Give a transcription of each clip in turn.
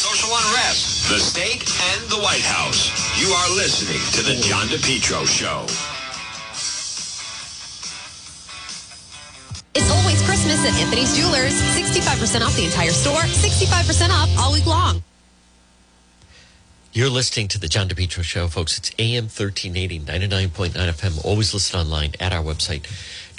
social unrest, the state, and the White House. You are listening to The John DePetro Show. It's always Christmas at Anthony's Jewelers. 65% off the entire store, 65% off all week long. You're listening to the John DePetro Show, folks. It's AM 1380, 99.9 FM. Always listen online at our website,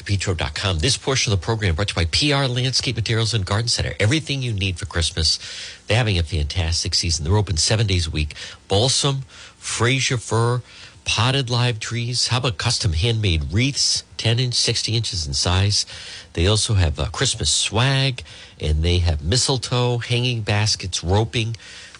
depetro.com. This portion of the program brought to you by PR Landscape Materials and Garden Center. Everything you need for Christmas. They're having a fantastic season. They're open seven days a week. Balsam, Fraser fir, potted live trees. How about custom handmade wreaths, 10 inch, 60 inches in size? They also have uh, Christmas swag, and they have mistletoe, hanging baskets, roping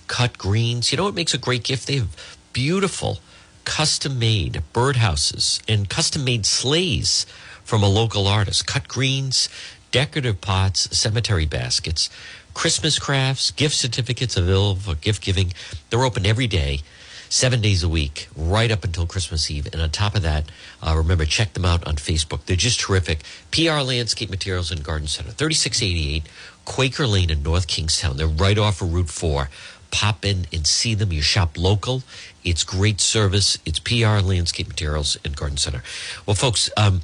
cut greens. You know what makes a great gift? They have beautiful custom made birdhouses and custom made sleighs from a local artist. Cut greens, decorative pots, cemetery baskets, Christmas crafts, gift certificates available for gift giving. They're open every day, seven days a week, right up until Christmas Eve. And on top of that, uh, remember, check them out on Facebook. They're just terrific. PR Landscape Materials and Garden Center, 3688 Quaker Lane in North Kingstown. They're right off of Route 4 pop in and see them. You shop local. It's great service. It's PR Landscape Materials and Garden Center. Well, folks, um,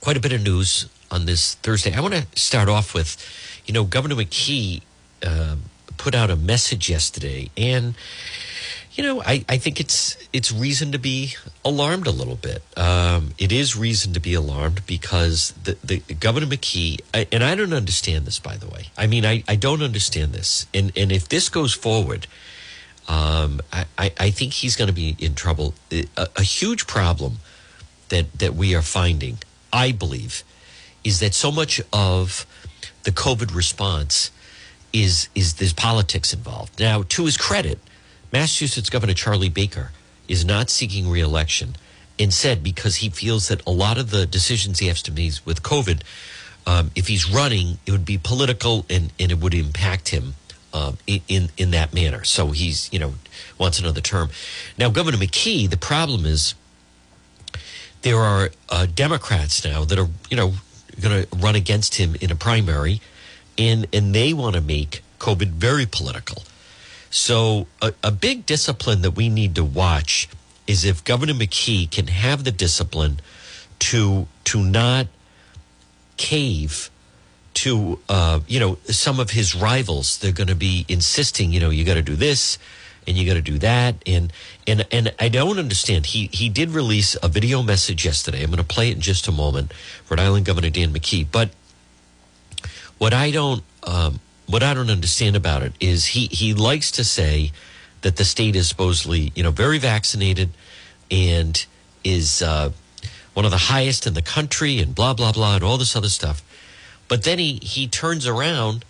quite a bit of news on this Thursday. I want to start off with, you know, Governor McKee uh, put out a message yesterday, and you know, I, I think it's it's reason to be alarmed a little bit. Um, it is reason to be alarmed because the, the Governor McKee, I, and I don't understand this, by the way. I mean, I, I don't understand this, and and if this goes forward, um, I, I think he's going to be in trouble. A, a huge problem that that we are finding, I believe, is that so much of the COVID response is is there's politics involved. Now, to his credit Massachusetts Governor Charlie Baker is not seeking reelection and said because he feels that a lot of the decisions he has to make with COVID, um, if he's running, it would be political and, and it would impact him um, in in that manner. So he's you know wants another term. Now Governor McKee, the problem is there are uh, Democrats now that are you know going to run against him in a primary, and and they want to make COVID very political. So, a, a big discipline that we need to watch is if Governor McKee can have the discipline to to not cave to uh, you know some of his rivals. They're going to be insisting, you know, you got to do this and you got to do that, and and and I don't understand. He he did release a video message yesterday. I'm going to play it in just a moment. Rhode Island Governor Dan McKee, but what I don't um, what I don't understand about it is he he likes to say that the state is supposedly you know very vaccinated and is uh, one of the highest in the country and blah blah blah and all this other stuff, but then he he turns around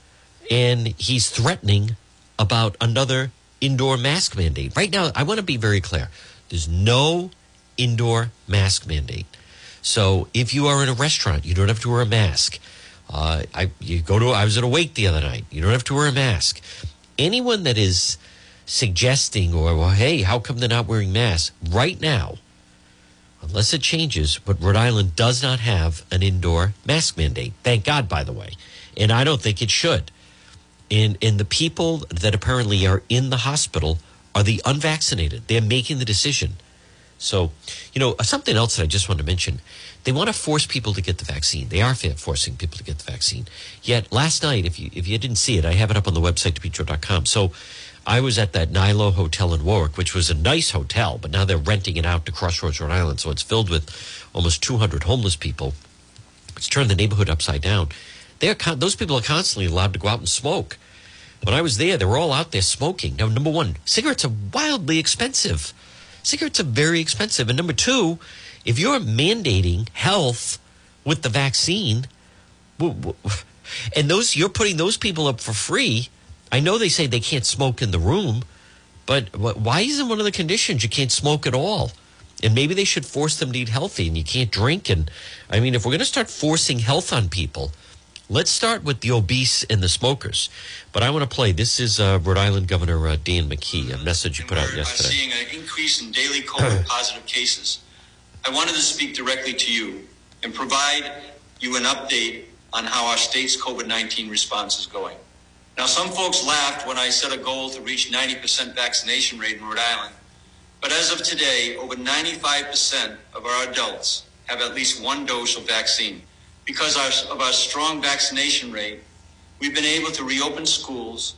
and he's threatening about another indoor mask mandate. Right now, I want to be very clear. There's no indoor mask mandate. So if you are in a restaurant, you don't have to wear a mask. Uh, I you go to I was at a wake the other night. You don't have to wear a mask. Anyone that is suggesting or well, hey, how come they're not wearing masks right now? Unless it changes, but Rhode Island does not have an indoor mask mandate. Thank God, by the way, and I don't think it should. And and the people that apparently are in the hospital are the unvaccinated. They're making the decision. So, you know, uh, something else that I just want to mention they want to force people to get the vaccine. They are forcing people to get the vaccine. Yet last night, if you if you didn't see it, I have it up on the website depetro.com. So I was at that Nylo Hotel in Warwick, which was a nice hotel, but now they're renting it out to Crossroads, Rhode Island. So it's filled with almost 200 homeless people. It's turned the neighborhood upside down. They're those people are constantly allowed to go out and smoke. When I was there, they were all out there smoking. Now, number one, cigarettes are wildly expensive. Cigarettes are very expensive. And number two, if you're mandating health with the vaccine, and those you're putting those people up for free. I know they say they can't smoke in the room, but why isn't one of the conditions you can't smoke at all? And maybe they should force them to eat healthy, and you can't drink. And I mean, if we're going to start forcing health on people, let's start with the obese and the smokers. But I want to play. This is uh, Rhode Island Governor uh, Dan McKee, a message you put out yesterday. Seeing an increase in daily COVID positive cases. I wanted to speak directly to you and provide you an update on how our state's COVID 19 response is going. Now, some folks laughed when I set a goal to reach 90% vaccination rate in Rhode Island. But as of today, over 95% of our adults have at least one dose of vaccine. Because of our strong vaccination rate, we've been able to reopen schools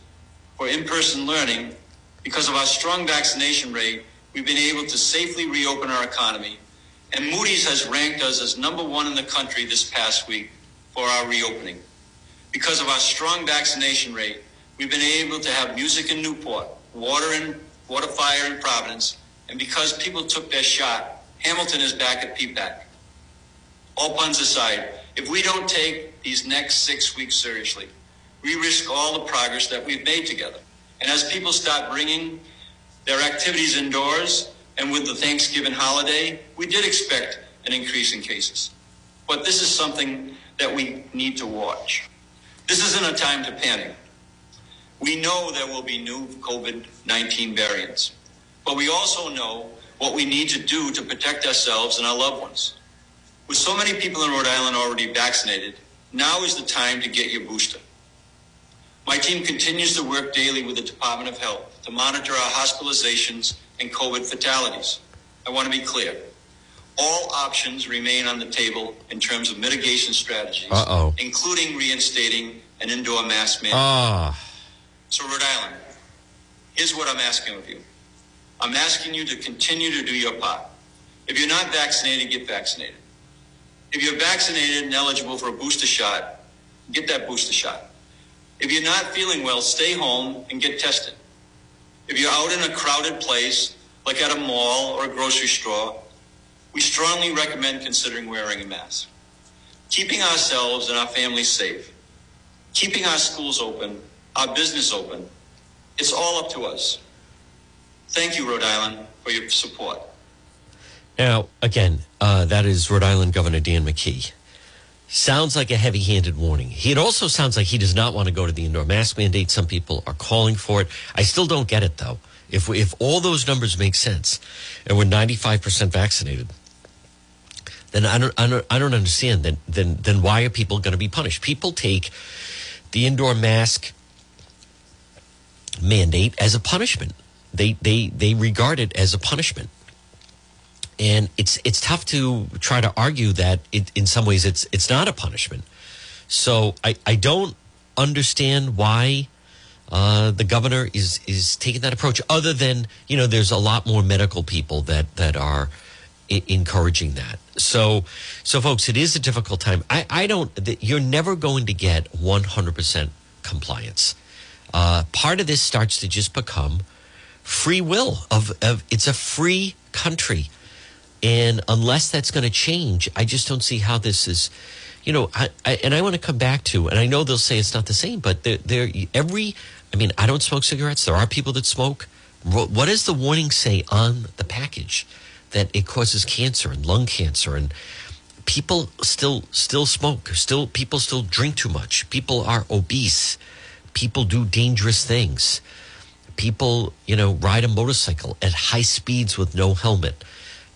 for in-person learning. Because of our strong vaccination rate, we've been able to safely reopen our economy. And Moody's has ranked us as number one in the country this past week for our reopening. Because of our strong vaccination rate, we've been able to have music in Newport, water in water fire in Providence, and because people took their shot, Hamilton is back at PPAC. All puns aside, if we don't take these next six weeks seriously, we risk all the progress that we've made together. And as people start bringing their activities indoors, and with the Thanksgiving holiday, we did expect an increase in cases. But this is something that we need to watch. This isn't a time to panic. We know there will be new COVID 19 variants, but we also know what we need to do to protect ourselves and our loved ones. With so many people in Rhode Island already vaccinated, now is the time to get your booster. My team continues to work daily with the Department of Health to monitor our hospitalizations and COVID fatalities. I want to be clear. All options remain on the table in terms of mitigation strategies, Uh-oh. including reinstating an indoor mask mandate. Ah, So, Rhode Island, here's what I'm asking of you. I'm asking you to continue to do your part. If you're not vaccinated, get vaccinated. If you're vaccinated and eligible for a booster shot, get that booster shot. If you're not feeling well, stay home and get tested. If you're out in a crowded place, like at a mall or a grocery store, we strongly recommend considering wearing a mask. Keeping ourselves and our families safe, keeping our schools open, our business open, it's all up to us. Thank you, Rhode Island, for your support. Now again, uh, that is Rhode Island Governor Dan McKee. Sounds like a heavy-handed warning. It also sounds like he does not want to go to the indoor mask mandate. Some people are calling for it. I still don't get it though. If we, if all those numbers make sense, and we're ninety-five percent vaccinated, then I don't I don't I don't understand. Then then then why are people going to be punished? People take the indoor mask mandate as a punishment. They they they regard it as a punishment and it's it's tough to try to argue that it, in some ways it's it's not a punishment. So I, I don't understand why uh, the governor is is taking that approach. Other than you know, there's a lot more medical people that that are I- encouraging that. So so folks, it is a difficult time. I I don't. You're never going to get 100 percent compliance. Uh, part of this starts to just become free will of, of it's a free country and unless that's going to change i just don't see how this is you know I, I and i want to come back to and i know they'll say it's not the same but there there every i mean i don't smoke cigarettes. There are people that smoke. What, what does the warning say on the package? That it causes cancer and lung cancer and people still still smoke still people still drink too much. People are obese. People do dangerous things. People you know ride a motorcycle at high speeds with no helmet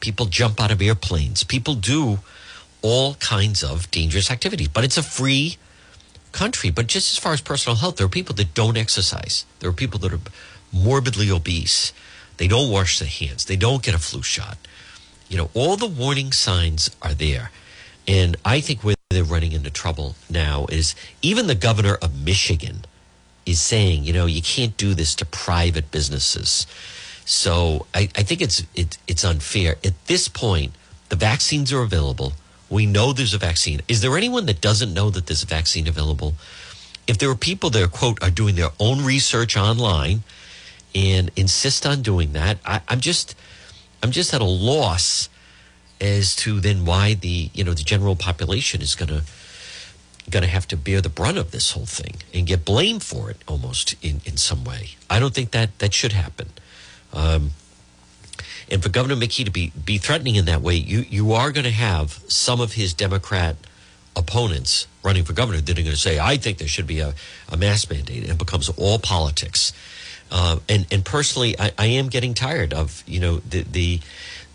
people jump out of airplanes. People do all kinds of dangerous activities but it's a free country. But just as far as personal health there are people that don't exercise. There are people that are morbidly obese. They don't wash their hands. They don't get a flu shot. You know all the warning signs are there. And i think where they're running into trouble now is even the governor of michigan is saying, you know, you can't do this to private businesses. So I, I think it's it, it's unfair. At this point, the vaccines are available. We know there's a vaccine. Is there anyone that doesn't know that there's a vaccine available? If there are people that quote are doing their own research online and insist on doing that, I, I'm just I'm just at a loss as to then why the you know the general population is going to going to have to bear the brunt of this whole thing and get blamed for it almost in, in some way. I don't think that that should happen. Um, and for Governor McKee to be, be threatening in that way, you, you are going to have some of his Democrat opponents running for governor that are going to say, I think there should be a, a mask mandate. And it becomes all politics. Uh, and, and personally, I, I am getting tired of, you know, the, the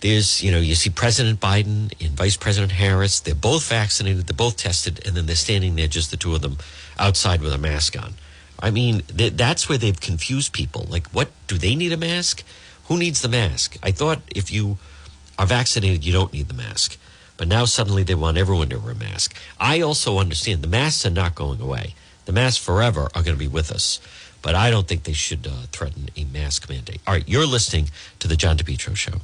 there's, you know, you see President Biden and Vice President Harris. They're both vaccinated. They're both tested, and then they're standing there, just the two of them, outside with a mask on. I mean, th- that's where they've confused people. Like, what do they need a mask? Who needs the mask? I thought if you are vaccinated, you don't need the mask. But now suddenly they want everyone to wear a mask. I also understand the masks are not going away. The masks forever are going to be with us. But I don't think they should uh, threaten a mask mandate. All right, you're listening to the John DePetro Show.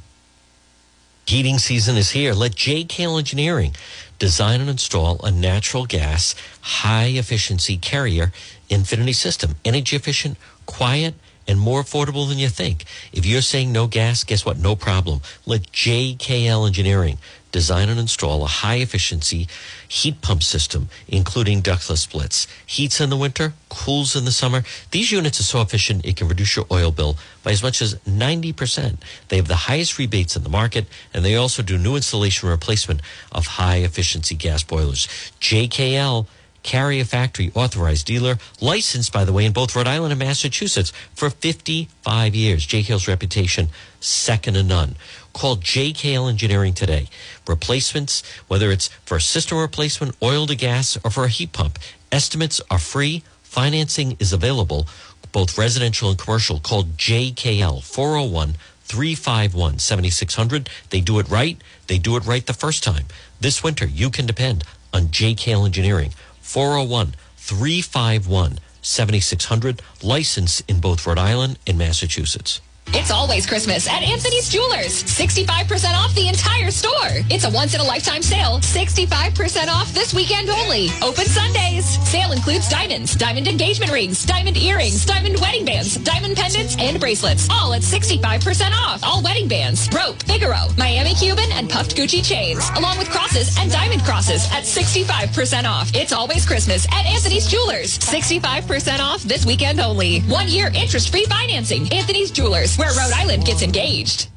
Heating season is here. Let JKL Engineering design and install a natural gas high efficiency carrier infinity system. Energy efficient, quiet, and more affordable than you think. If you're saying no gas, guess what? No problem. Let JKL Engineering design and install a high efficiency heat pump system, including ductless splits. Heats in the winter, cools in the summer. These units are so efficient it can reduce your oil bill by as much as 90%. They have the highest rebates in the market, and they also do new installation replacement of high efficiency gas boilers. JKL Carrier Factory authorized dealer, licensed, by the way, in both Rhode Island and Massachusetts for 55 years. JKL's reputation, second to none. Call J. JKL Engineering today. Replacements, whether it's for a system replacement, oil to gas, or for a heat pump, estimates are free. Financing is available, both residential and commercial. Call JKL 401 351 7600. They do it right. They do it right the first time. This winter, you can depend on J. JKL Engineering. 401 351 7600. License in both Rhode Island and Massachusetts. It's always Christmas at Anthony's Jewelers. 65% off the entire store. It's a once in a lifetime sale. 65% off this weekend only. Open Sundays. Sale includes diamonds, diamond engagement rings, diamond earrings, diamond wedding bands, diamond pendants, and bracelets. All at 65% off. All wedding bands, rope, Figaro, Miami Cuban, and puffed Gucci chains, along with crosses and diamond crosses at 65% off. It's always Christmas at Anthony's Jewelers. 65% off this weekend only. One year interest free financing. Anthony's Jewelers where Rhode Island gets engaged.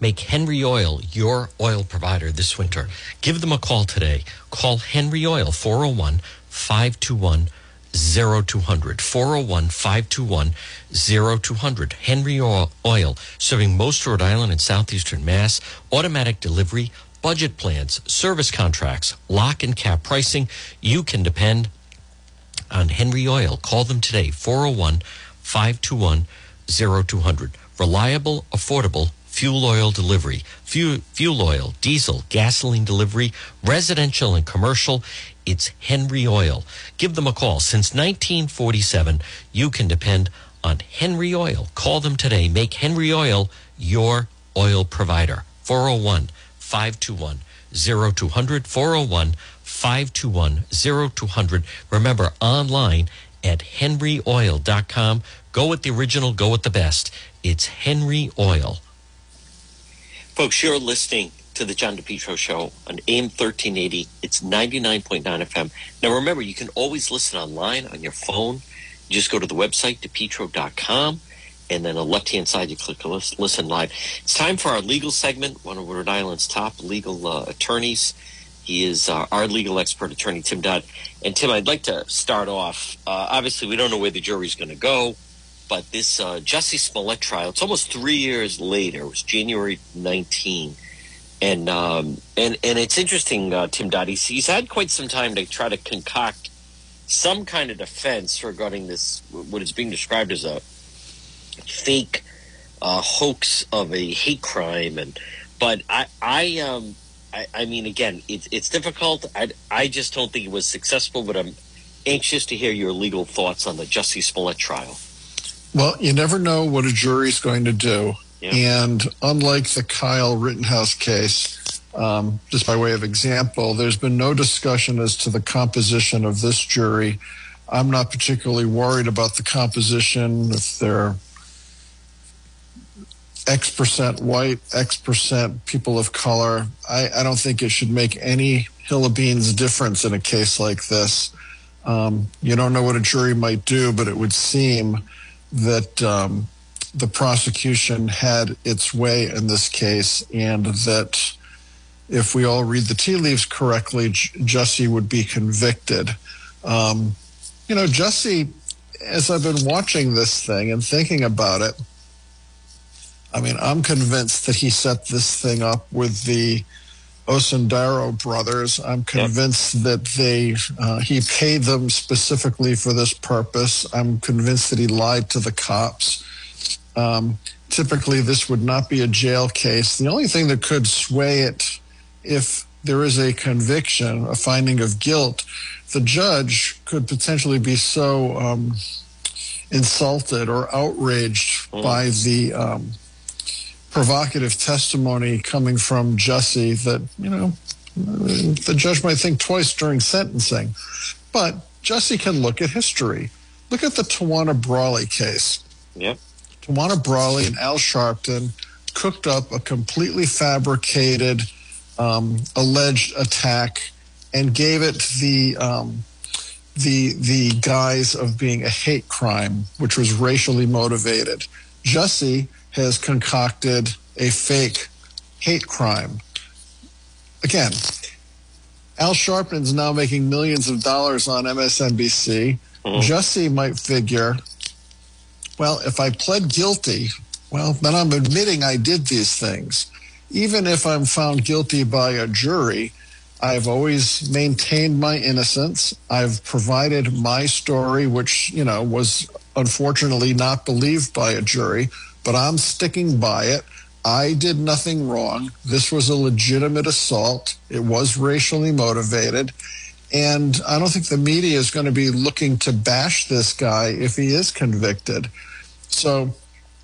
Make Henry Oil your oil provider this winter. Give them a call today. Call Henry Oil 401 521 0200. 401 521 0200. Henry Oil, serving most Rhode Island and southeastern Mass. Automatic delivery, budget plans, service contracts, lock and cap pricing. You can depend on Henry Oil. Call them today 401 521 0200. Reliable, affordable fuel oil delivery. Fuel, fuel oil, diesel, gasoline delivery, residential and commercial. It's Henry Oil. Give them a call. Since 1947, you can depend on Henry Oil. Call them today. Make Henry Oil your oil provider. 401 521 0200. 401 521 0200. Remember, online at henryoil.com. Go with the original, go with the best. It's Henry Oil. Folks, you're listening to the John DePetro Show on AM 1380. It's 99.9 FM. Now, remember, you can always listen online on your phone. You just go to the website, depetro.com, and then on the left hand side, you click listen live. It's time for our legal segment, one of Rhode Island's top legal uh, attorneys. He is uh, our legal expert attorney, Tim Dodd. And Tim, I'd like to start off. Uh, obviously, we don't know where the jury's going to go, but this uh, Jussie Smollett trial, it's almost three years later. It was January 19. And, um, and, and it's interesting, uh, Tim Dodd. He's, he's had quite some time to try to concoct some kind of defense regarding this, what is being described as a fake uh, hoax of a hate crime. And, but I, I, um, I, I mean, again, it's it's difficult. I, I just don't think it was successful, but I'm anxious to hear your legal thoughts on the Jussie Smollett trial. Well, you never know what a jury's going to do. Yeah. And unlike the Kyle Rittenhouse case, um, just by way of example, there's been no discussion as to the composition of this jury. I'm not particularly worried about the composition if they're X percent white, X percent people of color. I, I don't think it should make any hill of beans difference in a case like this. Um, you don't know what a jury might do, but it would seem that um, the prosecution had its way in this case, and that if we all read the tea leaves correctly, J- Jussie would be convicted. Um, you know, Jesse, as I've been watching this thing and thinking about it, I mean, I'm convinced that he set this thing up with the Osundairo brothers. I'm convinced yep. that they uh, he paid them specifically for this purpose. I'm convinced that he lied to the cops. Um, typically, this would not be a jail case. The only thing that could sway it, if there is a conviction, a finding of guilt, the judge could potentially be so um, insulted or outraged mm. by the um, provocative testimony coming from Jesse that, you know, the judge might think twice during sentencing. But Jesse can look at history. Look at the Tawana Brawley case. Yep. Tawana Brawley and Al Sharpton cooked up a completely fabricated um, alleged attack and gave it the um, the the guise of being a hate crime, which was racially motivated. Jussie has concocted a fake hate crime. Again, Al Sharpton's now making millions of dollars on MSNBC. Mm-hmm. Jussie might figure, well, if I pled guilty, well, then I'm admitting I did these things. Even if I'm found guilty by a jury, I've always maintained my innocence. I've provided my story, which, you know, was unfortunately not believed by a jury but I'm sticking by it. I did nothing wrong. This was a legitimate assault. It was racially motivated. And I don't think the media is going to be looking to bash this guy if he is convicted. So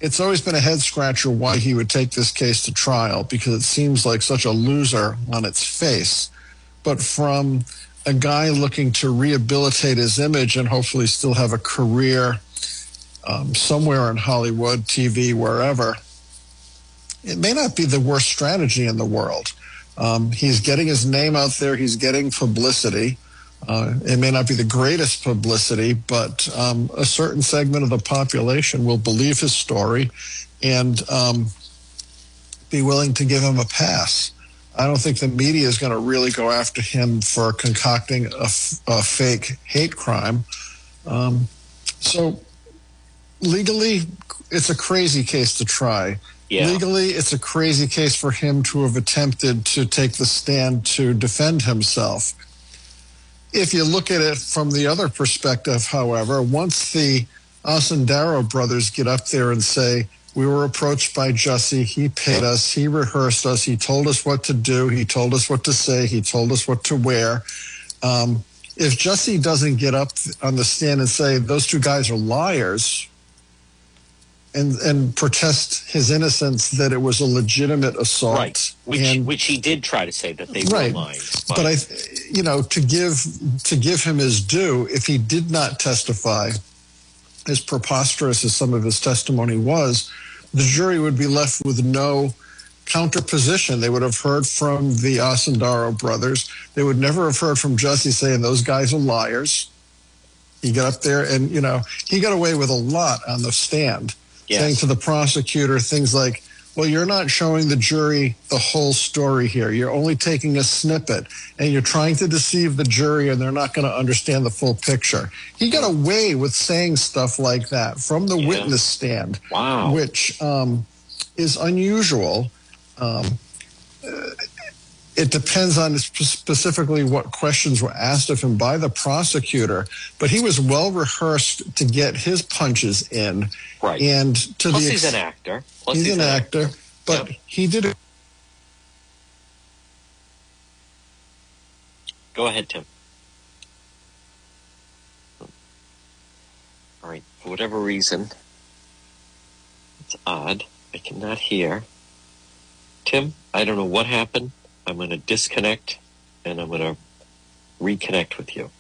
it's always been a head scratcher why he would take this case to trial because it seems like such a loser on its face. But from a guy looking to rehabilitate his image and hopefully still have a career um, somewhere in Hollywood, TV, wherever, it may not be the worst strategy in the world. Um, he's getting his name out there. He's getting publicity. Uh, it may not be the greatest publicity, but um, a certain segment of the population will believe his story and um, be willing to give him a pass. I don't think the media is going to really go after him for concocting a, f- a fake hate crime. Um, so legally, it's a crazy case to try. Yeah. Legally, it's a crazy case for him to have attempted to take the stand to defend himself. If you look at it from the other perspective, however, once the Osundairo brothers get up there and say, we were approached by Jussie. He paid us. He rehearsed us. He told us what to do. He told us what to say. He told us what to wear. Um, if Jussie doesn't get up on the stand and say those two guys are liars, and and protest his innocence that it was a legitimate assault. Right, which and, which he did try to say that they right. were lying. But. but I, you know, to give to give him his due, if he did not testify, as preposterous as some of his testimony was, the jury would be left with no counterposition. They would have heard from the Osundairo brothers. They would never have heard from Jesse saying those guys are liars. He got up there and, you know, he got away with a lot on the stand yes. saying to the prosecutor things like, well, you're not showing the jury the whole story here. You're only taking a snippet and you're trying to deceive the jury and they're not going to understand the full picture. He got away with saying stuff like that from the yeah. witness stand, wow. which um, is unusual. Um, it depends on specifically what questions were asked of him by the prosecutor, but he was well rehearsed to get his punches in. Right. And to Plus the ex- he's an actor. Plus he's, he's an, an actor, actor, but yep. he did it. Go ahead, Tim. All right. For whatever reason, it's odd. I cannot hear. Tim, I don't know what happened. I'm going to disconnect and I'm going to reconnect with you.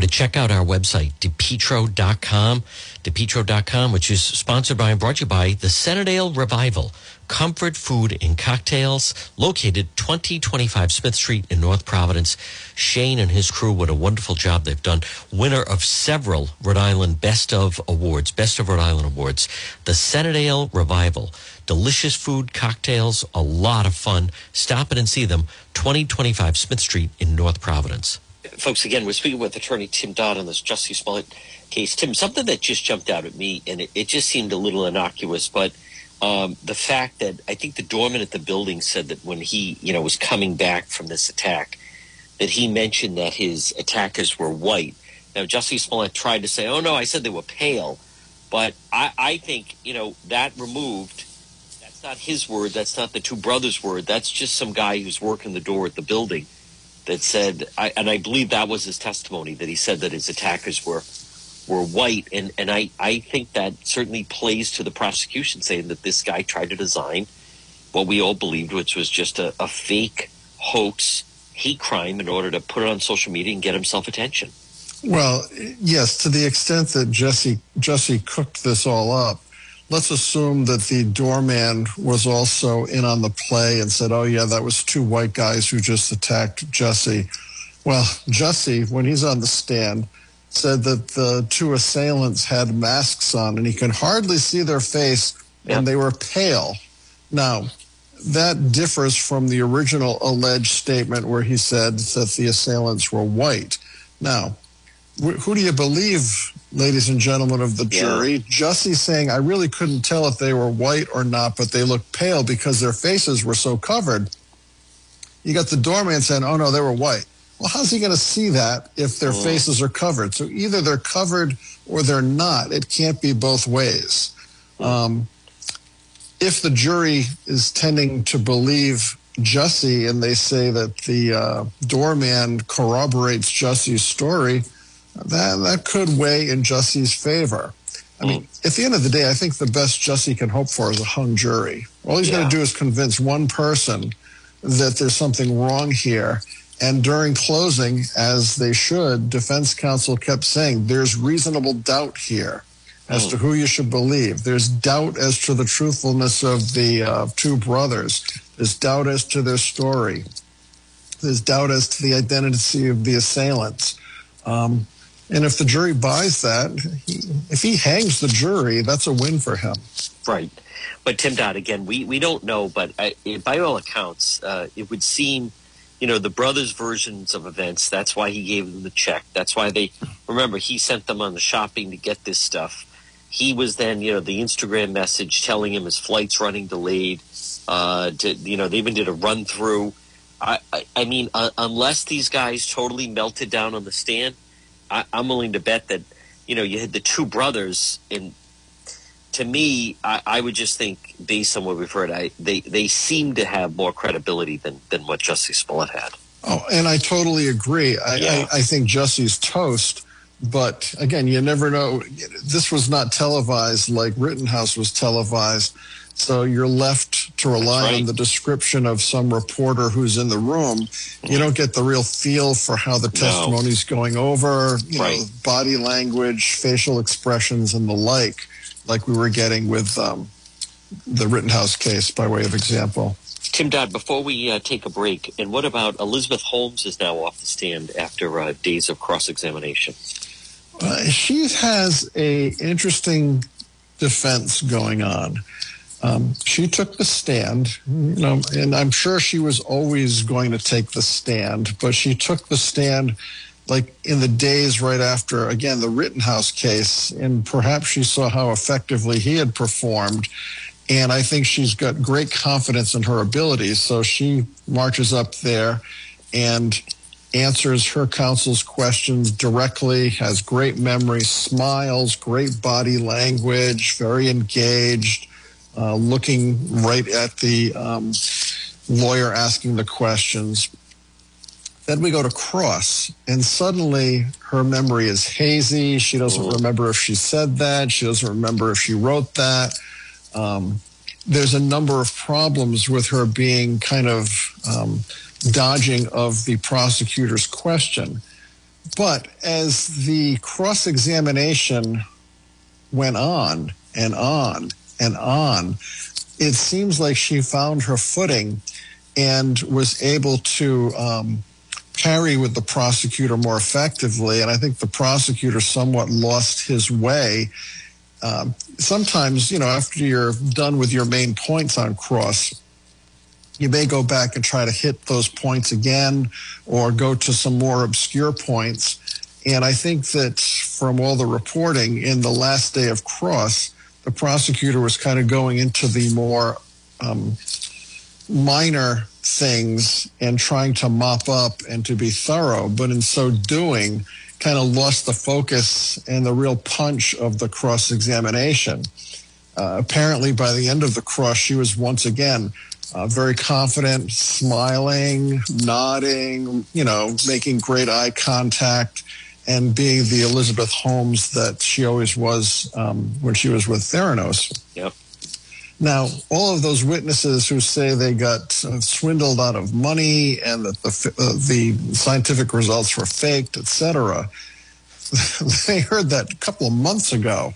To check out our website, depetro.com, depetro.com, which is sponsored by and brought to you by the Centredale Revival, comfort food and cocktails, located 2025 Smith Street in North Providence. Shane and his crew, what a wonderful job they've done. Winner of several Rhode Island Best of Awards, Best of Rhode Island Awards. The Centredale Revival delicious food, cocktails, a lot of fun. Stop in and see them, 2025 Smith Street in North Providence. Folks, again, we're speaking with attorney Tim Dodd on this Jussie Smollett case. Tim, something that just jumped out at me, and it, it just seemed a little innocuous, but um, the fact that I think the doorman at the building said that when he, you know, was coming back from this attack, that he mentioned that his attackers were white. Now, Jussie Smollett tried to say, "Oh no, I said they were pale," but I, I think you know that removed. That's not his word. That's not the two brothers' word. That's just some guy who's working the door at the building that said, I, and I believe that was his testimony that he said that his attackers were were white, and and I I think that certainly plays to the prosecution saying that this guy tried to design what we all believed, which was just a, a fake hoax hate crime in order to put it on social media and get himself attention. Well, yes, to the extent that Jesse Jesse cooked this all up, let's assume that the doorman was also in on the play and said, "Oh yeah, that was two white guys who just attacked Jesse." Well, Jesse, when he's on the stand, said that the two assailants had masks on and he could hardly see their face and they were pale. Now, that differs from the original alleged statement where he said that the assailants were white. Now, who do you believe, ladies and gentlemen of the jury? Yeah. Jussie saying, I really couldn't tell if they were white or not, but they looked pale because their faces were so covered. You got the doorman saying, oh no, they were white. Well, how's he going to see that if their mm. faces are covered? So either they're covered or they're not. It can't be both ways. Um, if the jury is tending to believe Jussie and they say that the uh, doorman corroborates Jussie's story, that that could weigh in Jussie's favor. I mean, mm. at the end of the day, I think the best Jussie can hope for is a hung jury. All he's yeah. going to do is convince one person that there's something wrong here. And during closing, as they should, defense counsel kept saying there's reasonable doubt here as mm. to who you should believe. There's doubt as to the truthfulness of the uh, two brothers. There's doubt as to their story. There's doubt as to the identity of the assailants. Um, and if the jury buys that, if he hangs the jury, that's a win for him. Right. But Tim Dodd, again, we, we don't know, but I, by all accounts, uh, it would seem, you know, the brothers' versions of events, that's why he gave them the check. That's why they, remember, he sent them on the shopping to get this stuff. He was then, you know, the Instagram message telling him his flight's running delayed. Uh, to, you know, they even did a run through. I, I, I mean, uh, unless these guys totally melted down on the stand – I, am willing to bet that you know you had the two brothers, and to me, I, I, would just think based on what we've heard, I they they seem to have more credibility than than what Jussie Smollett had. Oh, and I totally agree. I, yeah. I, I think Jussie's toast. But again, you never know. This was not televised like Rittenhouse was televised. So you're left to rely right. on the description of some reporter who's in the room. You don't get the real feel for how the testimony's no. going over, you right. know, body language, facial expressions, and the like, like we were getting with um, the Rittenhouse case, by way of example. Tim Dodd, before we uh, take a break, and what about Elizabeth Holmes is now off the stand after uh, days of cross-examination? Uh, she has a interesting defense going on. Um, she took the stand, you know, and I'm sure she was always going to take the stand, but she took the stand like in the days right after, again, the Rittenhouse case, and perhaps she saw how effectively he had performed. And I think she's got great confidence in her abilities. So she marches up there and answers her counsel's questions directly, has great memory, smiles, great body language, very engaged uh, looking right at the um, lawyer asking the questions. Then we go to cross, and suddenly her memory is hazy. She doesn't mm-hmm. remember if she said that. She doesn't remember if she wrote that. Um, there's a number of problems with her being kind of um, dodging of the prosecutor's question. But as the cross examination went on and on, and on, it seems like she found her footing and was able to um, carry with the prosecutor more effectively. And I think the prosecutor somewhat lost his way. Um, sometimes, you know, after you're done with your main points on cross, you may go back and try to hit those points again or go to some more obscure points. And I think that from all the reporting in the last day of cross, the prosecutor was kind of going into the more um, minor things and trying to mop up and to be thorough, but in so doing, kind of lost the focus and the real punch of the cross examination. Uh, apparently, by the end of the cross, she was once again uh, very confident, smiling, nodding, you know, making great eye contact, and being the Elizabeth Holmes that she always was um, when she was with Theranos. Yep. Now, all of those witnesses who say they got uh, swindled out of money and that the, uh, the scientific results were faked, etc., they heard that a couple of months ago.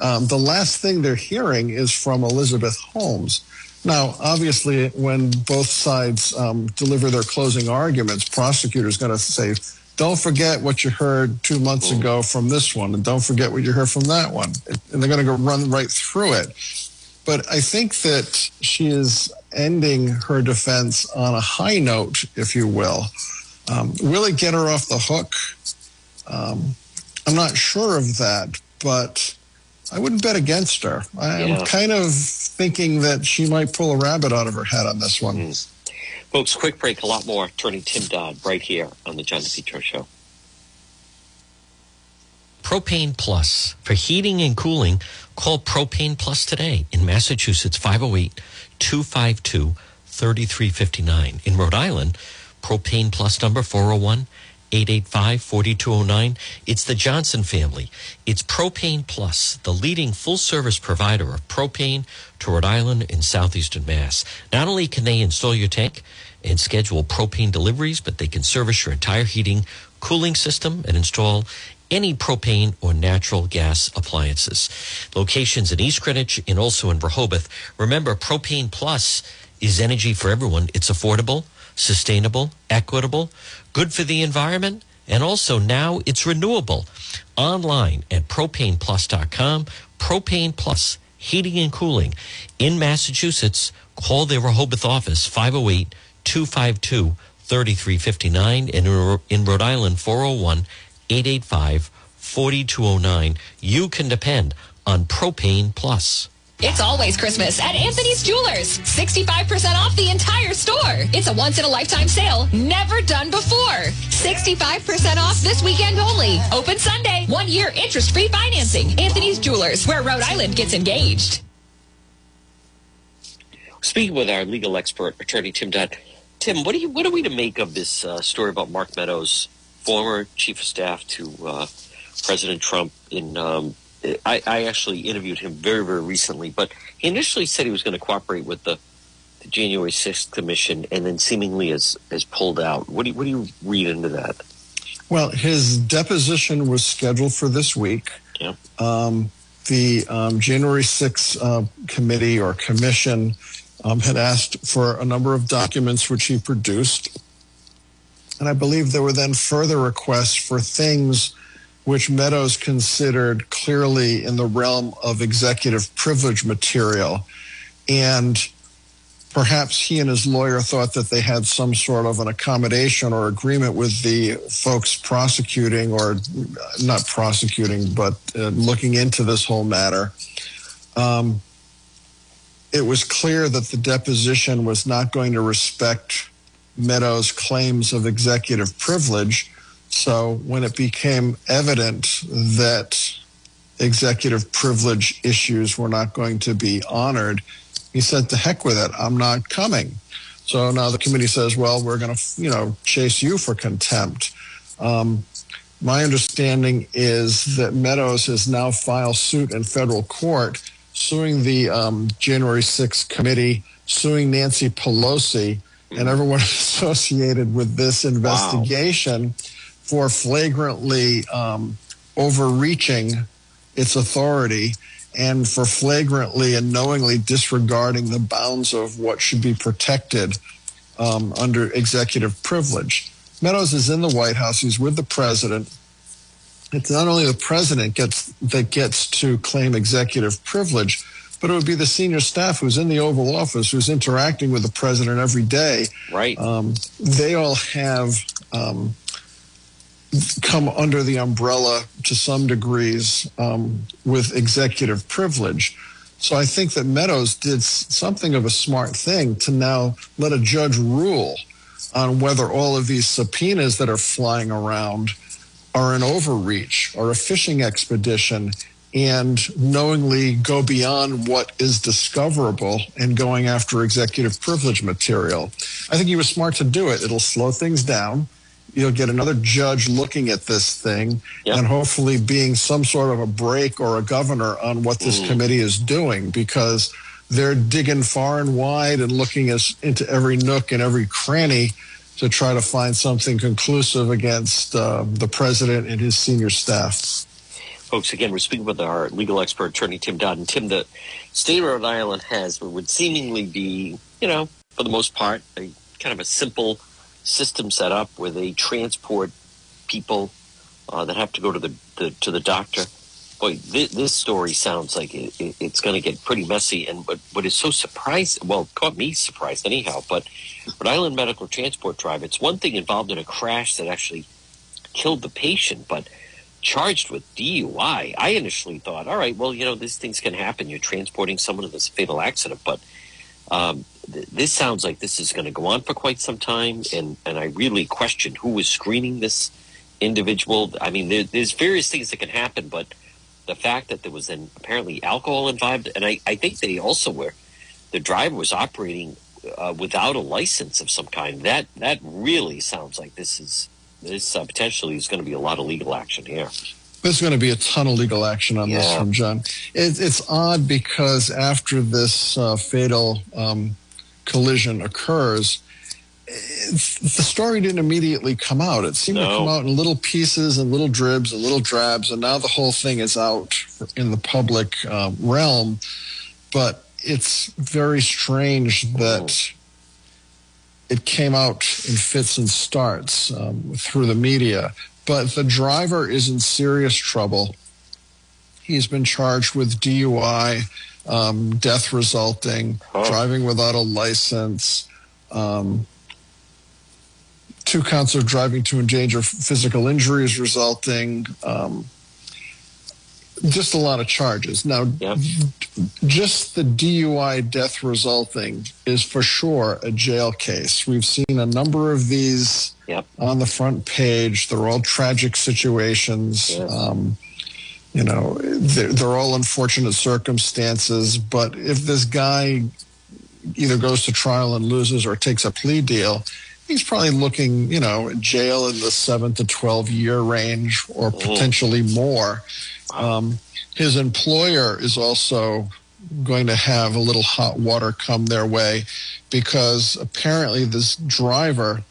Um, the last thing they're hearing is from Elizabeth Holmes. Now, obviously, when both sides um, deliver their closing arguments, prosecutors going to say, "Don't forget what you heard two months ago from this one, and don't forget what you heard from that one," and they're going to go run right through it. But I think that she is ending her defense on a high note, if you will. Um, will it get her off the hook? Um, I'm not sure of that, but I wouldn't bet against her. I'm Yeah. kind of thinking that she might pull a rabbit out of her head on this one. Folks, quick break. A lot more. Attorney Tim Dodd right here on the John DePetro Show. Propane Plus. For heating and cooling, call Propane Plus today in Massachusetts, 508 252 3359. In Rhode Island, Propane Plus number 401 885 4209. It's the Johnson family. It's Propane Plus, the leading full service provider of propane to Rhode Island and southeastern Mass. Not only can they install your tank and schedule propane deliveries, but they can service your entire heating, cooling system and install any propane or natural gas appliances. Locations in East Greenwich and also in Rehoboth. Remember, Propane Plus is energy for everyone. It's affordable, sustainable, equitable, good for the environment, and also now it's renewable. Online at propaneplus.com. Propane Plus, heating and cooling in Massachusetts. Call their Rehoboth office 508 252 3359 and in- in Rhode Island 401 885 4209. You can depend on Propane Plus. It's always Christmas at Anthony's Jewelers. 65% off the entire store. It's a once in a lifetime sale, never done before. 65% off this weekend only. Open Sunday. One year interest free financing. Anthony's Jewelers, where Rhode Island gets engaged. Speaking with our legal expert, attorney Tim Dodd. Tim, what do you what are we to make of this uh, story about Mark Meadows, former chief of staff to uh, President Trump? In um, I, I actually interviewed him very very recently, but he initially said he was going to cooperate with the, the January sixth commission, and then seemingly has has pulled out. What do you, what do you read into that? Well, his deposition was scheduled for this week. Yeah. Um, the um, January 6th uh, committee or commission um, had asked for a number of documents which he produced. And I believe there were then further requests for things which Meadows considered clearly in the realm of executive privilege material. And perhaps he and his lawyer thought that they had some sort of an accommodation or agreement with the folks prosecuting or not prosecuting, but uh, looking into this whole matter. Um, it was clear that the deposition was not going to respect Meadows' claims of executive privilege. So when it became evident that executive privilege issues were not going to be honored, he said, "To heck with it, I'm not coming." So now the committee says, "Well, we're going to, you know, chase you for contempt." Um, my understanding is that Meadows has now filed suit in federal court, suing the um, January 6th committee, suing Nancy Pelosi, and everyone associated with this investigation for flagrantly um, overreaching its authority and for flagrantly and knowingly disregarding the bounds of what should be protected um, under executive privilege. Meadows is in the White House. He's with the president. It's not only the president gets that gets to claim executive privilege, but it would be the senior staff who's in the Oval Office, who's interacting with the president every day. Right. Um, they all have um, come under the umbrella to some degrees um, with executive privilege. So I think that Meadows did something of a smart thing to now let a judge rule on whether all of these subpoenas that are flying around are an overreach or a fishing expedition and knowingly go beyond what is discoverable and going after executive privilege material. I think he was smart to do it. It'll slow things down. You'll get another judge looking at this thing yep. and hopefully being some sort of a break or a governor on what this mm. committee is doing because they're digging far and wide and looking as, into every nook and every cranny to try to find something conclusive against uh, the president and his senior staff folks, again, we're speaking with our legal expert, attorney Tim Dodd. And Tim, the state of Rhode Island has what would seemingly be, you know, for the most part, a kind of a simple system set up where they transport people uh, that have to go to the, the to the doctor. Boy, this, this story sounds like it, it, it's going to get pretty messy. And what, what is so surprising, well, caught me surprised anyhow, but Rhode Island Medical Transport Drive, it's one thing involved in a crash that actually killed the patient, but – charged with DUI. I initially thought, all right, well, you know, these things can happen. You're transporting someone in this fatal accident, but um, th- this sounds like this is going to go on for quite some time, and and I really question who was screening this individual. I mean, there, there's various things that can happen, but the fact that there was then apparently alcohol involved, and I, I think they also were the driver was operating uh, without a license of some kind. That that really sounds like this is this uh, potentially is going to be a lot of legal action here. There's going to be a ton of legal action on yeah. this from John. It, it's odd because after this uh, fatal um, collision occurs, the story didn't immediately come out. It seemed no. to come out in little pieces and little dribs and little drabs, and now the whole thing is out in the public um, realm. But it's very strange that it came out in fits and starts um, through the media. But the driver is in serious trouble. He's been charged with DUI, um, death resulting, oh. driving without a license, um, two counts of driving to endanger physical injuries resulting, um, just a lot of charges. Now, yep. just the DUI death resulting is for sure a jail case. We've seen a number of these yep. on the front page. They're all tragic situations. Yes. Um, you know, they're, they're all unfortunate circumstances. But if this guy either goes to trial and loses or takes a plea deal, he's probably looking, you know, jail in the seven to 12 year range or mm. potentially more. Um, his employer is also going to have a little hot water come their way because apparently this driver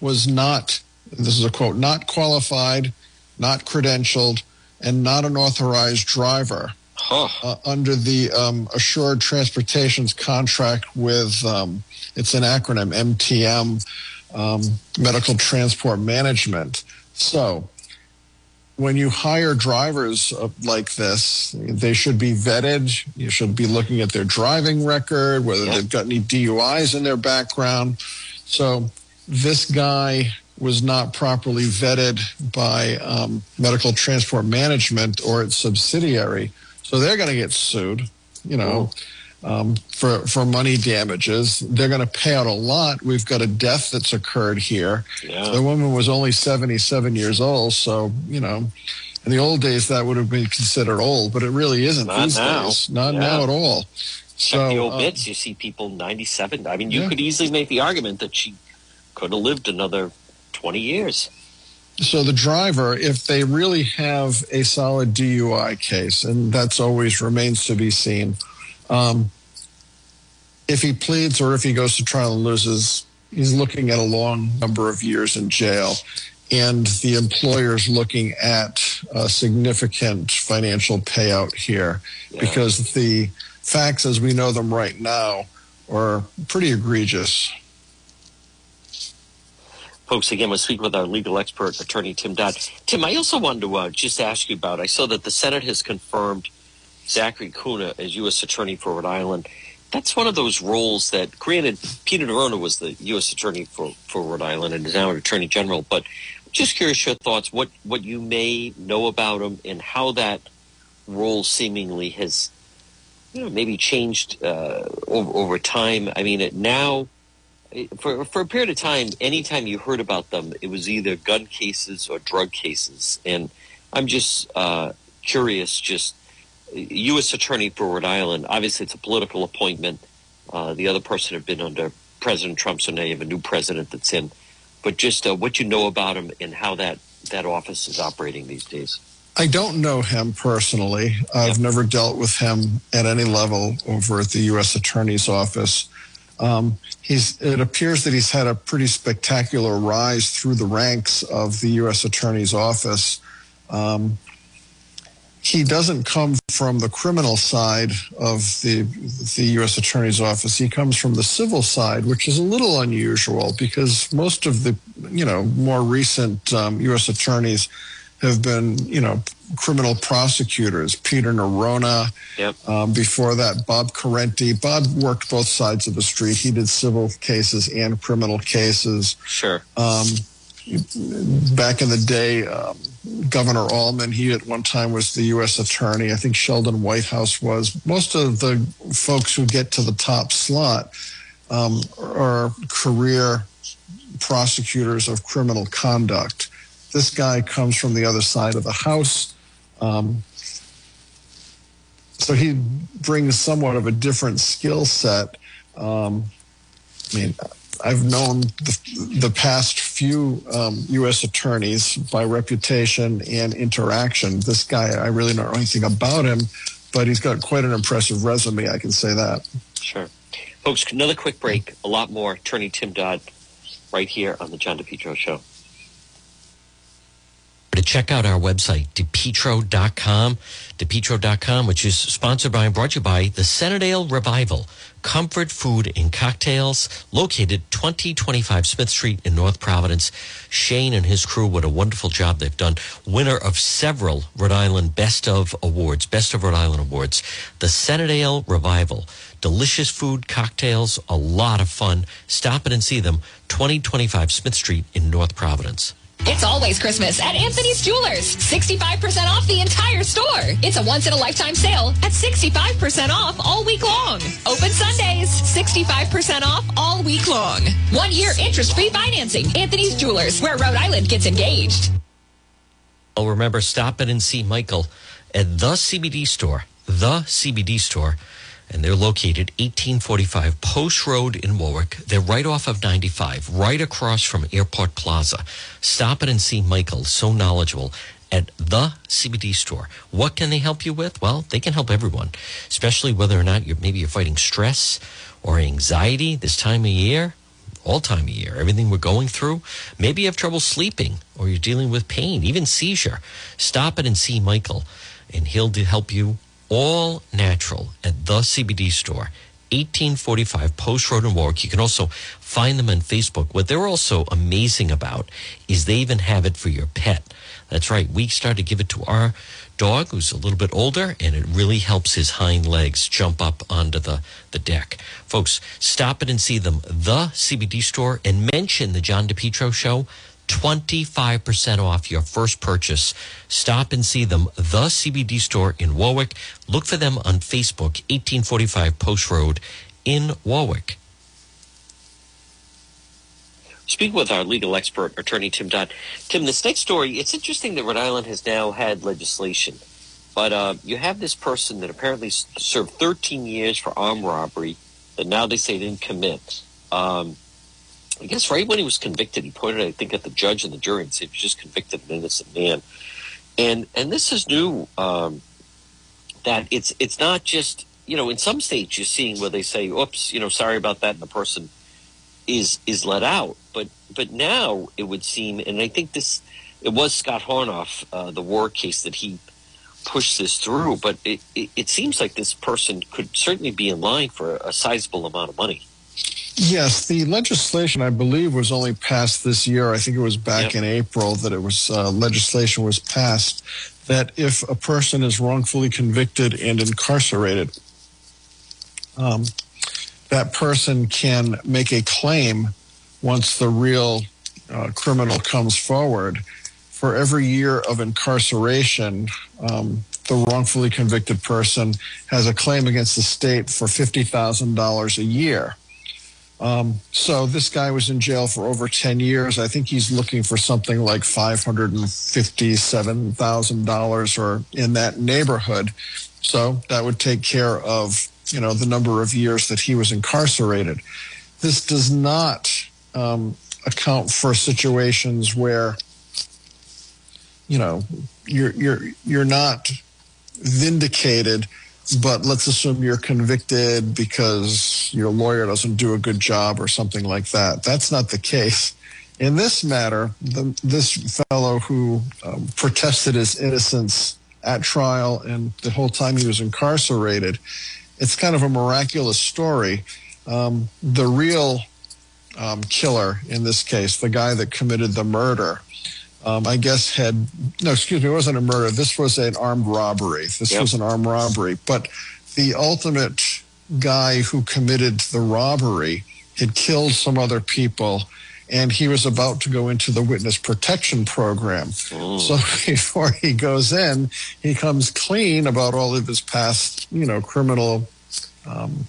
was not, this is a quote, not qualified, not credentialed, and not an authorized driver. Huh. Uh, under the um, Assured Transportation's contract with, um, it's an acronym, MTM, um, Medical Transport Management. So when you hire drivers like this, they should be vetted. You should be looking at their driving record, whether yeah. they've got any DUIs in their background. So this guy was not properly vetted by um, medical transport management or its subsidiary. So they're going to get sued, you know. Um, for for money damages. They're going to pay out a lot. We've got a death that's occurred here. Yeah. The woman was only 77 years old, so you know. In the old days, that would have been considered old, but it really isn't Not these now. days. Not yeah. now at all. Check so, the old um, bits. You see people 97. I mean, you yeah. could easily make the argument that she could have lived another 20 years. So the driver, if they really have a solid DUI case, and that's always remains to be seen, um, if he pleads or if he goes to trial and loses, he's looking at a long number of years in jail. And the employer's looking at a significant financial payout here yeah. because the facts as we know them right now are pretty egregious. Folks, again, we'll speak with our legal expert, attorney Tim Dodd. Tim, I also wanted to uh, just ask you about. I saw that the Senate has confirmed Zachary Cunha as U.S. Attorney for Rhode Island. That's one of those roles that, granted, Peter Neronha was the U.S. Attorney for, for Rhode Island and is now an Attorney General, but Just curious your thoughts, what, what you may know about him and how that role seemingly has, you know, maybe changed uh, over, over time. I mean, it now, for, for a period of time, anytime you heard about them, it was either gun cases or drug cases. And I'm just uh, curious, just U.S. Attorney for Rhode Island, obviously it's a political appointment. Uh, the other person had been under President Trump, so now you have a new president that's in. But just uh, what you know about him and how that, that office is operating these days. I don't know him personally. I've never dealt with him at any level over at the U.S. Attorney's Office. Um, he's, it appears that he's had a pretty spectacular rise through the ranks of the U.S. Attorney's Office. Um, he doesn't come from the criminal side of the the U.S. Attorney's Office. He comes from the civil side, which is a little unusual because most of the you know more recent um, U.S. attorneys have been you know criminal prosecutors. Peter Neronha. Yep. Um, before that, Bob Corrente. Bob worked both sides of the street. He did civil cases and criminal cases. Sure. Um, back in the day, um, Governor Almond, he at one time was the U.S. attorney. I think Sheldon Whitehouse was. Most of the folks who get to the top slot um, are career prosecutors of criminal conduct. This guy comes from the other side of the house. Um, so he brings somewhat of a different skill set. Um, I mean, I've known the, the past few um, U.S. attorneys by reputation and interaction. This guy, I really don't know anything about him, but he's got quite an impressive resume. I can say that. Sure, folks. Another quick break. A lot more. Attorney Tim Dodd, right here on the John DePetro Show to check out our website, depetro.com, depetro.com, which is sponsored by and brought to you by the Centredale Revival, comfort food and cocktails, located 2025 Smith Street in North Providence. Shane and his crew, what a wonderful job they've done. Winner of several Rhode Island Best of Awards, Best of Rhode Island Awards. The Centredale Revival. Delicious food, cocktails, a lot of fun. Stop in and see them, 2025 Smith Street in North Providence. It's always Christmas at Anthony's Jewelers. 65% off the entire store. It's a once in a lifetime sale at 65% off all week long. Open Sundays, 65% off all week long. One year interest free financing. Anthony's Jewelers, where Rhode Island gets engaged. Oh, remember, stop in and see Michael at the CBD store. The CBD store and they're located 1845 Post Road in Warwick. They're right off of 95, right across from Airport Plaza. Stop it and see Michael, so knowledgeable at the CBD store. What can they help you with? Well, they can help everyone, especially whether or not you're maybe you're fighting stress or anxiety this time of year, all time of year, everything we're going through. Maybe you have trouble sleeping or you're dealing with pain, even seizure. Stop it and see Michael, and he'll help you all natural at the CBD store. 1845 Post Road in Warwick. You can also find them on Facebook. What they're also amazing about is they even have it for your pet. That's right. We started to give it to our dog who's a little bit older, and it really helps his hind legs jump up onto the, the deck. Folks, stop it and see them, the CBD store, and mention the John DePetro show. 25% off your first purchase. Stop and see them, the CBD store in Warwick. Look for them on Facebook, 1845 Post Road in Warwick. Speak with our legal expert, attorney Tim Dodd. Tim, this next story, it's interesting that Rhode Island has now had legislation, but uh, you have this person that apparently served 13 years for armed robbery that now they say didn't commit. Um, I guess right when he was convicted, he pointed, I think, at the judge and the jury and said, "You just convicted an innocent man." And and this is new. Um, that it's it's not just you know in some states you're seeing where they say, "Oops, you know, sorry about that," and the person is is let out. But but now it would seem, and I think this it was Scott Hornoff, uh, the war case that he pushed this through. But it, it, it seems like this person could certainly be in line for a sizable amount of money. Yes, the legislation I believe was only passed this year. I think it was back yep. in April that it was uh, legislation was passed that if a person is wrongfully convicted and incarcerated, um, that person can make a claim once the real uh, criminal comes forward, for every year of incarceration, um, the wrongfully convicted person has a claim against the state for $50,000 a year. Um, so this guy was in jail for over 10 years. I think he's looking for something like $557,000 or in that neighborhood. So that would take care of, you know, the number of years that he was incarcerated. This does not um, account for situations where, you know, you're, you're, you're not vindicated but let's assume you're convicted because your lawyer doesn't do a good job or something like that. That's not the case. In this matter, the, this fellow who um, protested his innocence at trial and the whole time he was incarcerated, it's kind of a miraculous story. Um, the real um, killer in this case, the guy that committed the murder, um, I guess had no, excuse me, it wasn't a murder. This was an armed robbery. This yep. was an armed robbery. But the ultimate guy who committed the robbery had killed some other people and he was about to go into the witness protection program. Mm. So before he goes in, he comes clean about all of his past, you know, criminal um,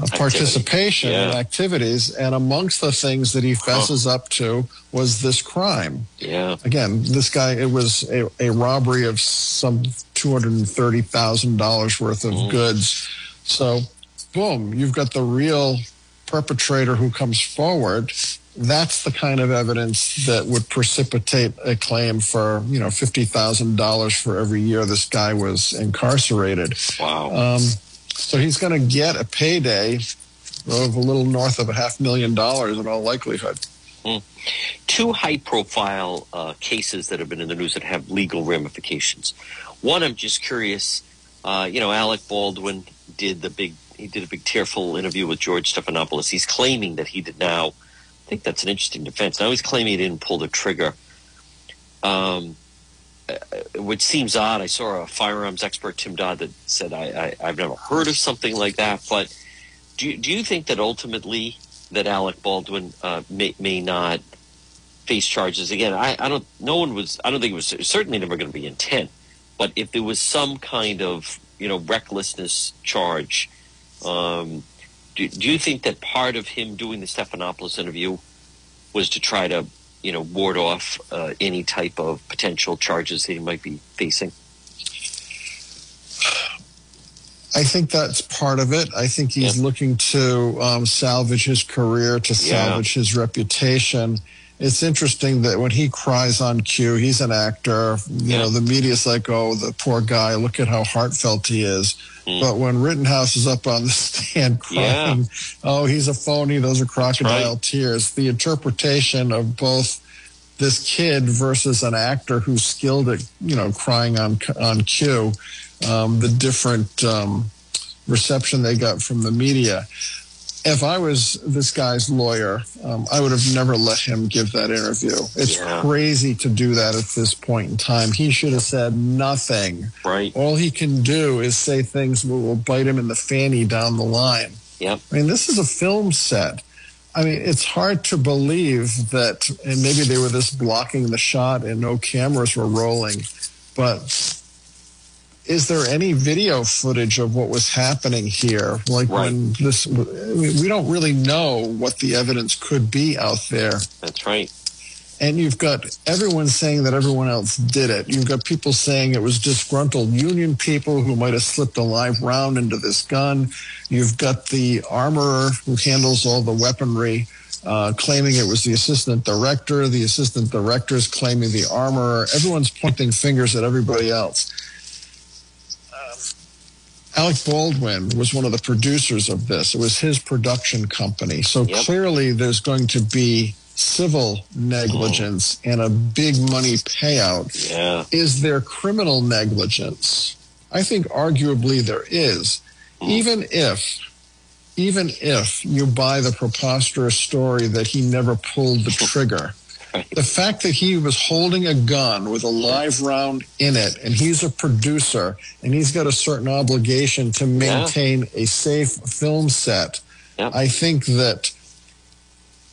uh, participation yeah. in activities. And amongst the things that he fesses huh. up to was this crime. Yeah. Again, this guy, it was a, a robbery of some $230,000 worth of mm. goods. So, boom, you've got the real perpetrator who comes forward. That's the kind of evidence that would precipitate a claim for, you know, $50,000 for every year this guy was incarcerated. Wow. Um, so he's going to get a payday of a little north of a half million dollars in all likelihood. Mm. Two high profile uh, cases that have been in the news that have legal ramifications. One, I'm just curious, uh, you know, Alec Baldwin did the big, he did a big tearful interview with George Stephanopoulos. He's claiming that he did now, I think that's an interesting defense. Now he's claiming he didn't pull the trigger. Um, which seems odd. I saw a firearms expert, Tim Dodd, that said, I, I, have never heard of something like that. But do you, do you think that ultimately that Alec Baldwin uh, may, may not face charges again? I, I don't, no one was, I don't think it was certainly never going to be intent. But if there was some kind of, you know, recklessness charge, um, do, do you think that part of him doing the Stephanopoulos interview was to try to you know, ward off uh, any type of potential charges that he might be facing? I think that's part of it. I think he's looking to um, salvage his career, to salvage yeah. his reputation. It's interesting that when he cries on cue, he's an actor. You yeah. know, the media's like, "Oh, the poor guy! Look at how heartfelt he is." Mm. But when Rittenhouse is up on the stand crying, yeah. "Oh, he's a phony," those are crocodile right. tears. The interpretation of both this kid versus an actor who's skilled at you know crying on on cue, um, the different um, reception they got from the media. If I was this guy's lawyer, um, I would have never let him give that interview. It's yeah. crazy to do that at this point in time. He should have said nothing. Right. All he can do is say things that will bite him in the fanny down the line. Yep. I mean, this is a film set. I mean, it's hard to believe that, and maybe they were just blocking the shot and no cameras were rolling, but is there any video footage of what was happening here? Like right. when this, we don't really know what the evidence could be out there. That's right and you've got everyone saying that everyone else did it. You've got people saying it was disgruntled union people who might have slipped a live round into this gun. You've got the armorer who handles all the weaponry. Uh, claiming it was the assistant director, the assistant director is claiming the armorer. Everyone's pointing fingers at everybody else. Alec Baldwin was one of the producers of this. It was his production company. So yep. clearly there's going to be civil negligence oh. and a big money payout. Yeah. Is there criminal negligence? I think arguably there is. Mm. Even if even if you buy the preposterous story that he never pulled the trigger, the fact that he was holding a gun with a live round in it and he's a producer and he's got a certain obligation to maintain yeah. a safe film set, I think that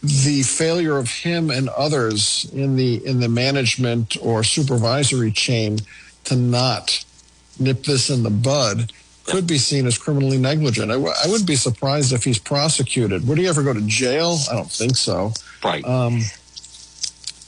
the failure of him and others in the in the management or supervisory chain to not nip this in the bud could be seen as criminally negligent. I, w- I wouldn't be surprised if he's prosecuted. Would he ever go to jail? I don't think so. Right. Um,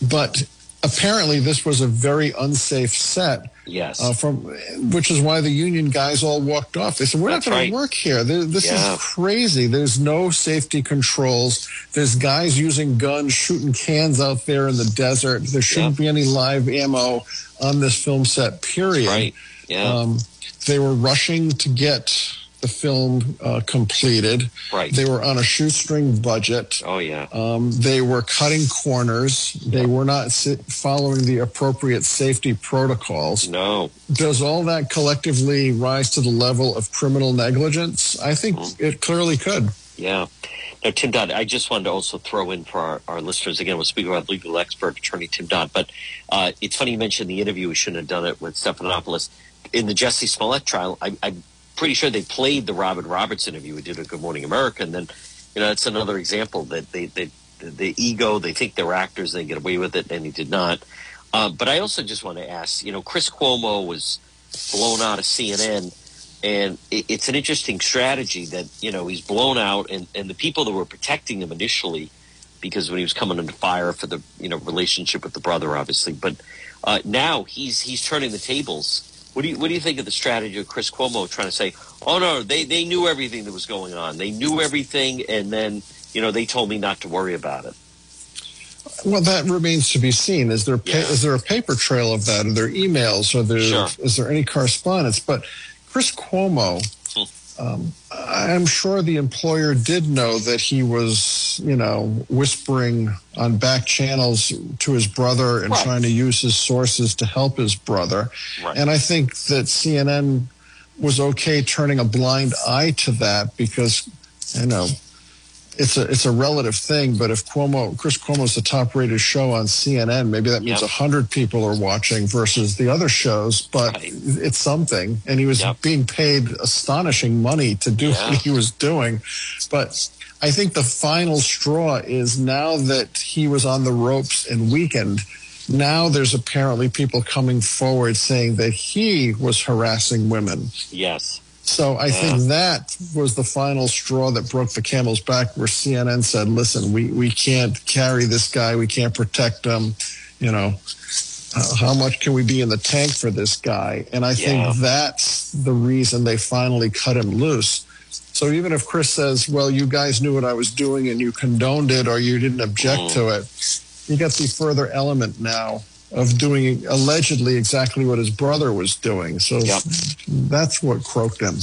but apparently, this was a very unsafe set. yes. Uh, from which is why the union guys all walked off. They said, "We're That's not going right. to work here. This Yeah. is crazy. There's no safety controls. There's guys using guns, shooting cans out there in the desert. There shouldn't be any live ammo on this film set. Period. right. Yeah. Um, they were rushing to get the film uh, completed. Right. They were on a shoestring budget. oh yeah. Um, they were cutting corners. They were not following the appropriate safety protocols. no. Does all that collectively rise to the level of criminal negligence? I think it clearly could. Yeah. Now, Tim Dodd, I just wanted to also throw in for our, our listeners again. We're speaking about legal expert attorney Tim Dodd, but uh, it's funny you mentioned the interview. We shouldn't have done it with Stephanopoulos in the Jesse Smollett trial. I, I'm pretty sure they played the Robin Roberts interview we did at Good Morning America, and then you know that's another example that they they the, ego they think they're actors they get away with it and he did not. Uh, but I also just want to ask, you know, Chris Cuomo was blown out of CNN and it, it's an interesting strategy that you know he's blown out and, and the people that were protecting him initially because when he was coming under fire for the you know relationship with the brother obviously but uh, now he's he's turning the tables what do you what do you think of the strategy of Chris Cuomo trying to say oh no they they knew everything that was going on they knew everything and then you know they told me not to worry about it Well, that remains to be seen. Is there Yeah. is there a paper trail of that? Are there emails? Are there is Sure. there any correspondence? But Chris Cuomo, um, I'm sure the employer did know that he was, you know, whispering on back channels to his brother and Right. trying to use his sources to help his brother. Right. And I think that CNN was okay turning a blind eye to that because, you know, it's a it's a relative thing, but if Cuomo Chris Cuomo's the top rated show on CNN, maybe that means a Yep. hundred people are watching versus the other shows, but Right. it's something. And he was Yep. being paid astonishing money to do Yeah. what he was doing. But I think the final straw is now that he was on the ropes and weakened, now there's apparently people coming forward saying that he was harassing women. yes So I think that was the final straw that broke the camel's back, where CNN said, "Listen, we we can't carry this guy. We can't protect him. You know, uh, how much can we be in the tank for this guy?" And I Yeah. think that's the reason they finally cut him loose. So even if Chris says, "Well, you guys knew what I was doing and you condoned it or you didn't object to it," you got the further element now of doing allegedly exactly what his brother was doing. So Yep. that's what croaked him.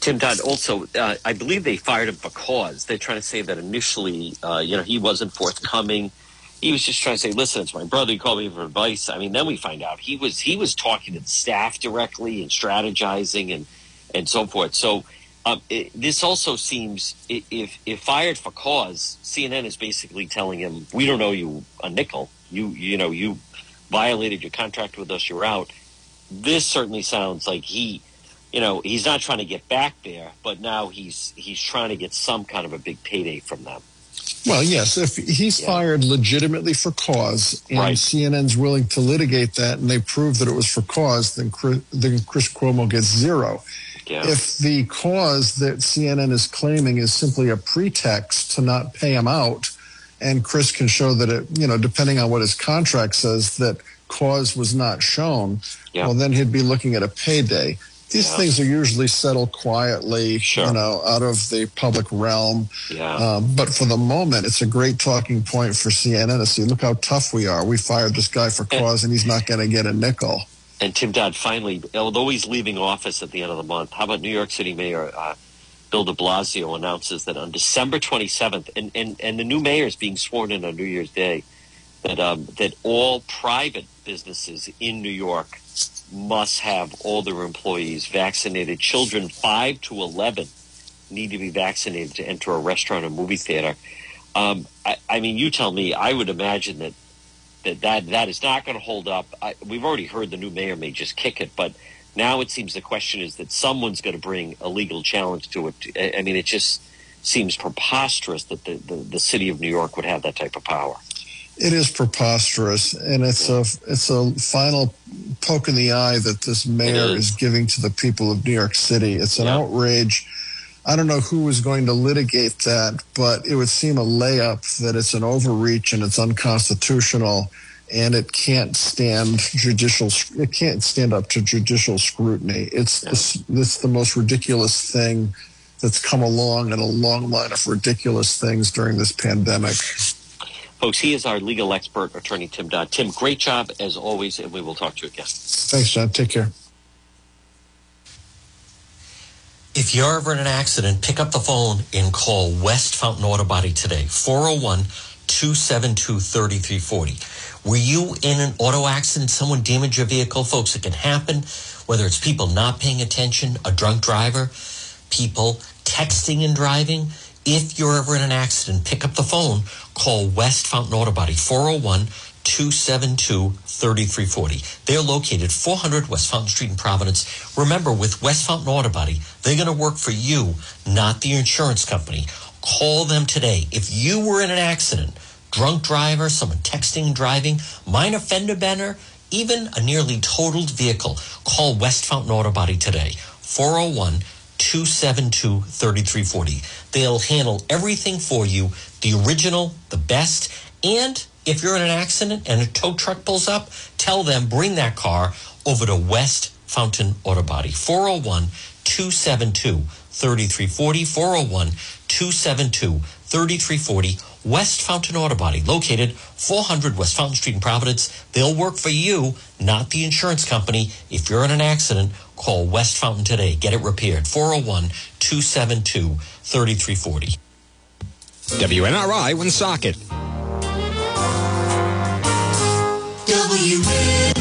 Tim Dodd also, uh, I believe they fired him because they're trying to say that initially, uh, you know, he wasn't forthcoming. He was just trying to say, "Listen, it's my brother. He called me for advice." I mean, then we find out he was he was talking to the staff directly and strategizing and and so forth. So um, it, this also seems if if fired for cause, CNN is basically telling him, "We don't owe you a nickel. You you know you violated your contract with us. You're out." This certainly sounds like he you know he's not trying to get back there but now he's he's trying to get some kind of a big payday from them Well, yes, if he's Yeah. fired legitimately for cause and Right. CNN's willing to litigate that and they prove that it was for cause, then Chris, then Chris Cuomo gets zero. yeah If the cause that CNN is claiming is simply a pretext to not pay him out, and Chris can show that it, you know, depending on what his contract says, that cause was not shown, Yeah. well, then he'd be looking at a payday. These Yeah. things are usually settled quietly, Sure. you know, out of the public realm. yeah Um, but for the moment, it's a great talking point for CNN to see. Look how tough we are. We fired this guy for cause, and he's not going to get a nickel. and tim dodd finally although he's leaving office at the end of the month how about new york city mayor uh, bill de blasio announces that on december 27th and, and, and the new mayor is being sworn in on new year's day that um, that all private businesses in new york must have all their employees vaccinated children 5 to 11 need to be vaccinated to enter a restaurant or movie theater. Um, I, I mean, you tell me. I would imagine that that that, that is not going to hold up. I, we've already heard the new mayor may just kick it, but now it seems the question is that someone's going to bring a legal challenge to it. I, mean, it just seems preposterous that the, the, the city of New York would have that type of power. It is preposterous, and it's a it's a final poke in the eye that this mayor is. is. giving to the people of New York City. It's an outrage. I don't know who is going to litigate that, but it would seem a layup that it's an overreach and it's unconstitutional, and it can't stand judicial. It can't stand up to judicial scrutiny. It's yeah. this, this the most ridiculous thing that's come along in a long line of ridiculous things during this pandemic. Folks, he is our legal expert, attorney Tim Dodd. Tim, great job as always, and we will talk to you again. Thanks, John. Take care. If you're ever in an accident, pick up the phone and call West Fountain Auto Body today, 401 272 3340. Were you in an auto accident? Someone damaged your vehicle? Folks, it can happen, whether it's people not paying attention, a drunk driver, people texting and driving. If you're ever in an accident, pick up the phone, call West Fountain Auto Body, 401 272 3340. They're located 400 West Fountain Street in Providence. Remember, with West Fountain Auto Body, they're going to work for you, not the insurance company. Call them today. If you were in an accident, drunk driver, someone texting and driving, minor fender bender, even a nearly totaled vehicle, call West Fountain Auto Body today. 401 272 3340. They'll handle everything for you the original, the best. And if you're in an accident and a tow truck pulls up, tell them bring that car over to West Fountain Auto Body. 401 272 3340. 401 272 3340. West Fountain Auto Body, located 400 West Fountain Street in Providence. They'll work for you, not the insurance company. If you're in an accident, call West Fountain today. Get it repaired. 401 272 3340. WNRI Woonsocket. W.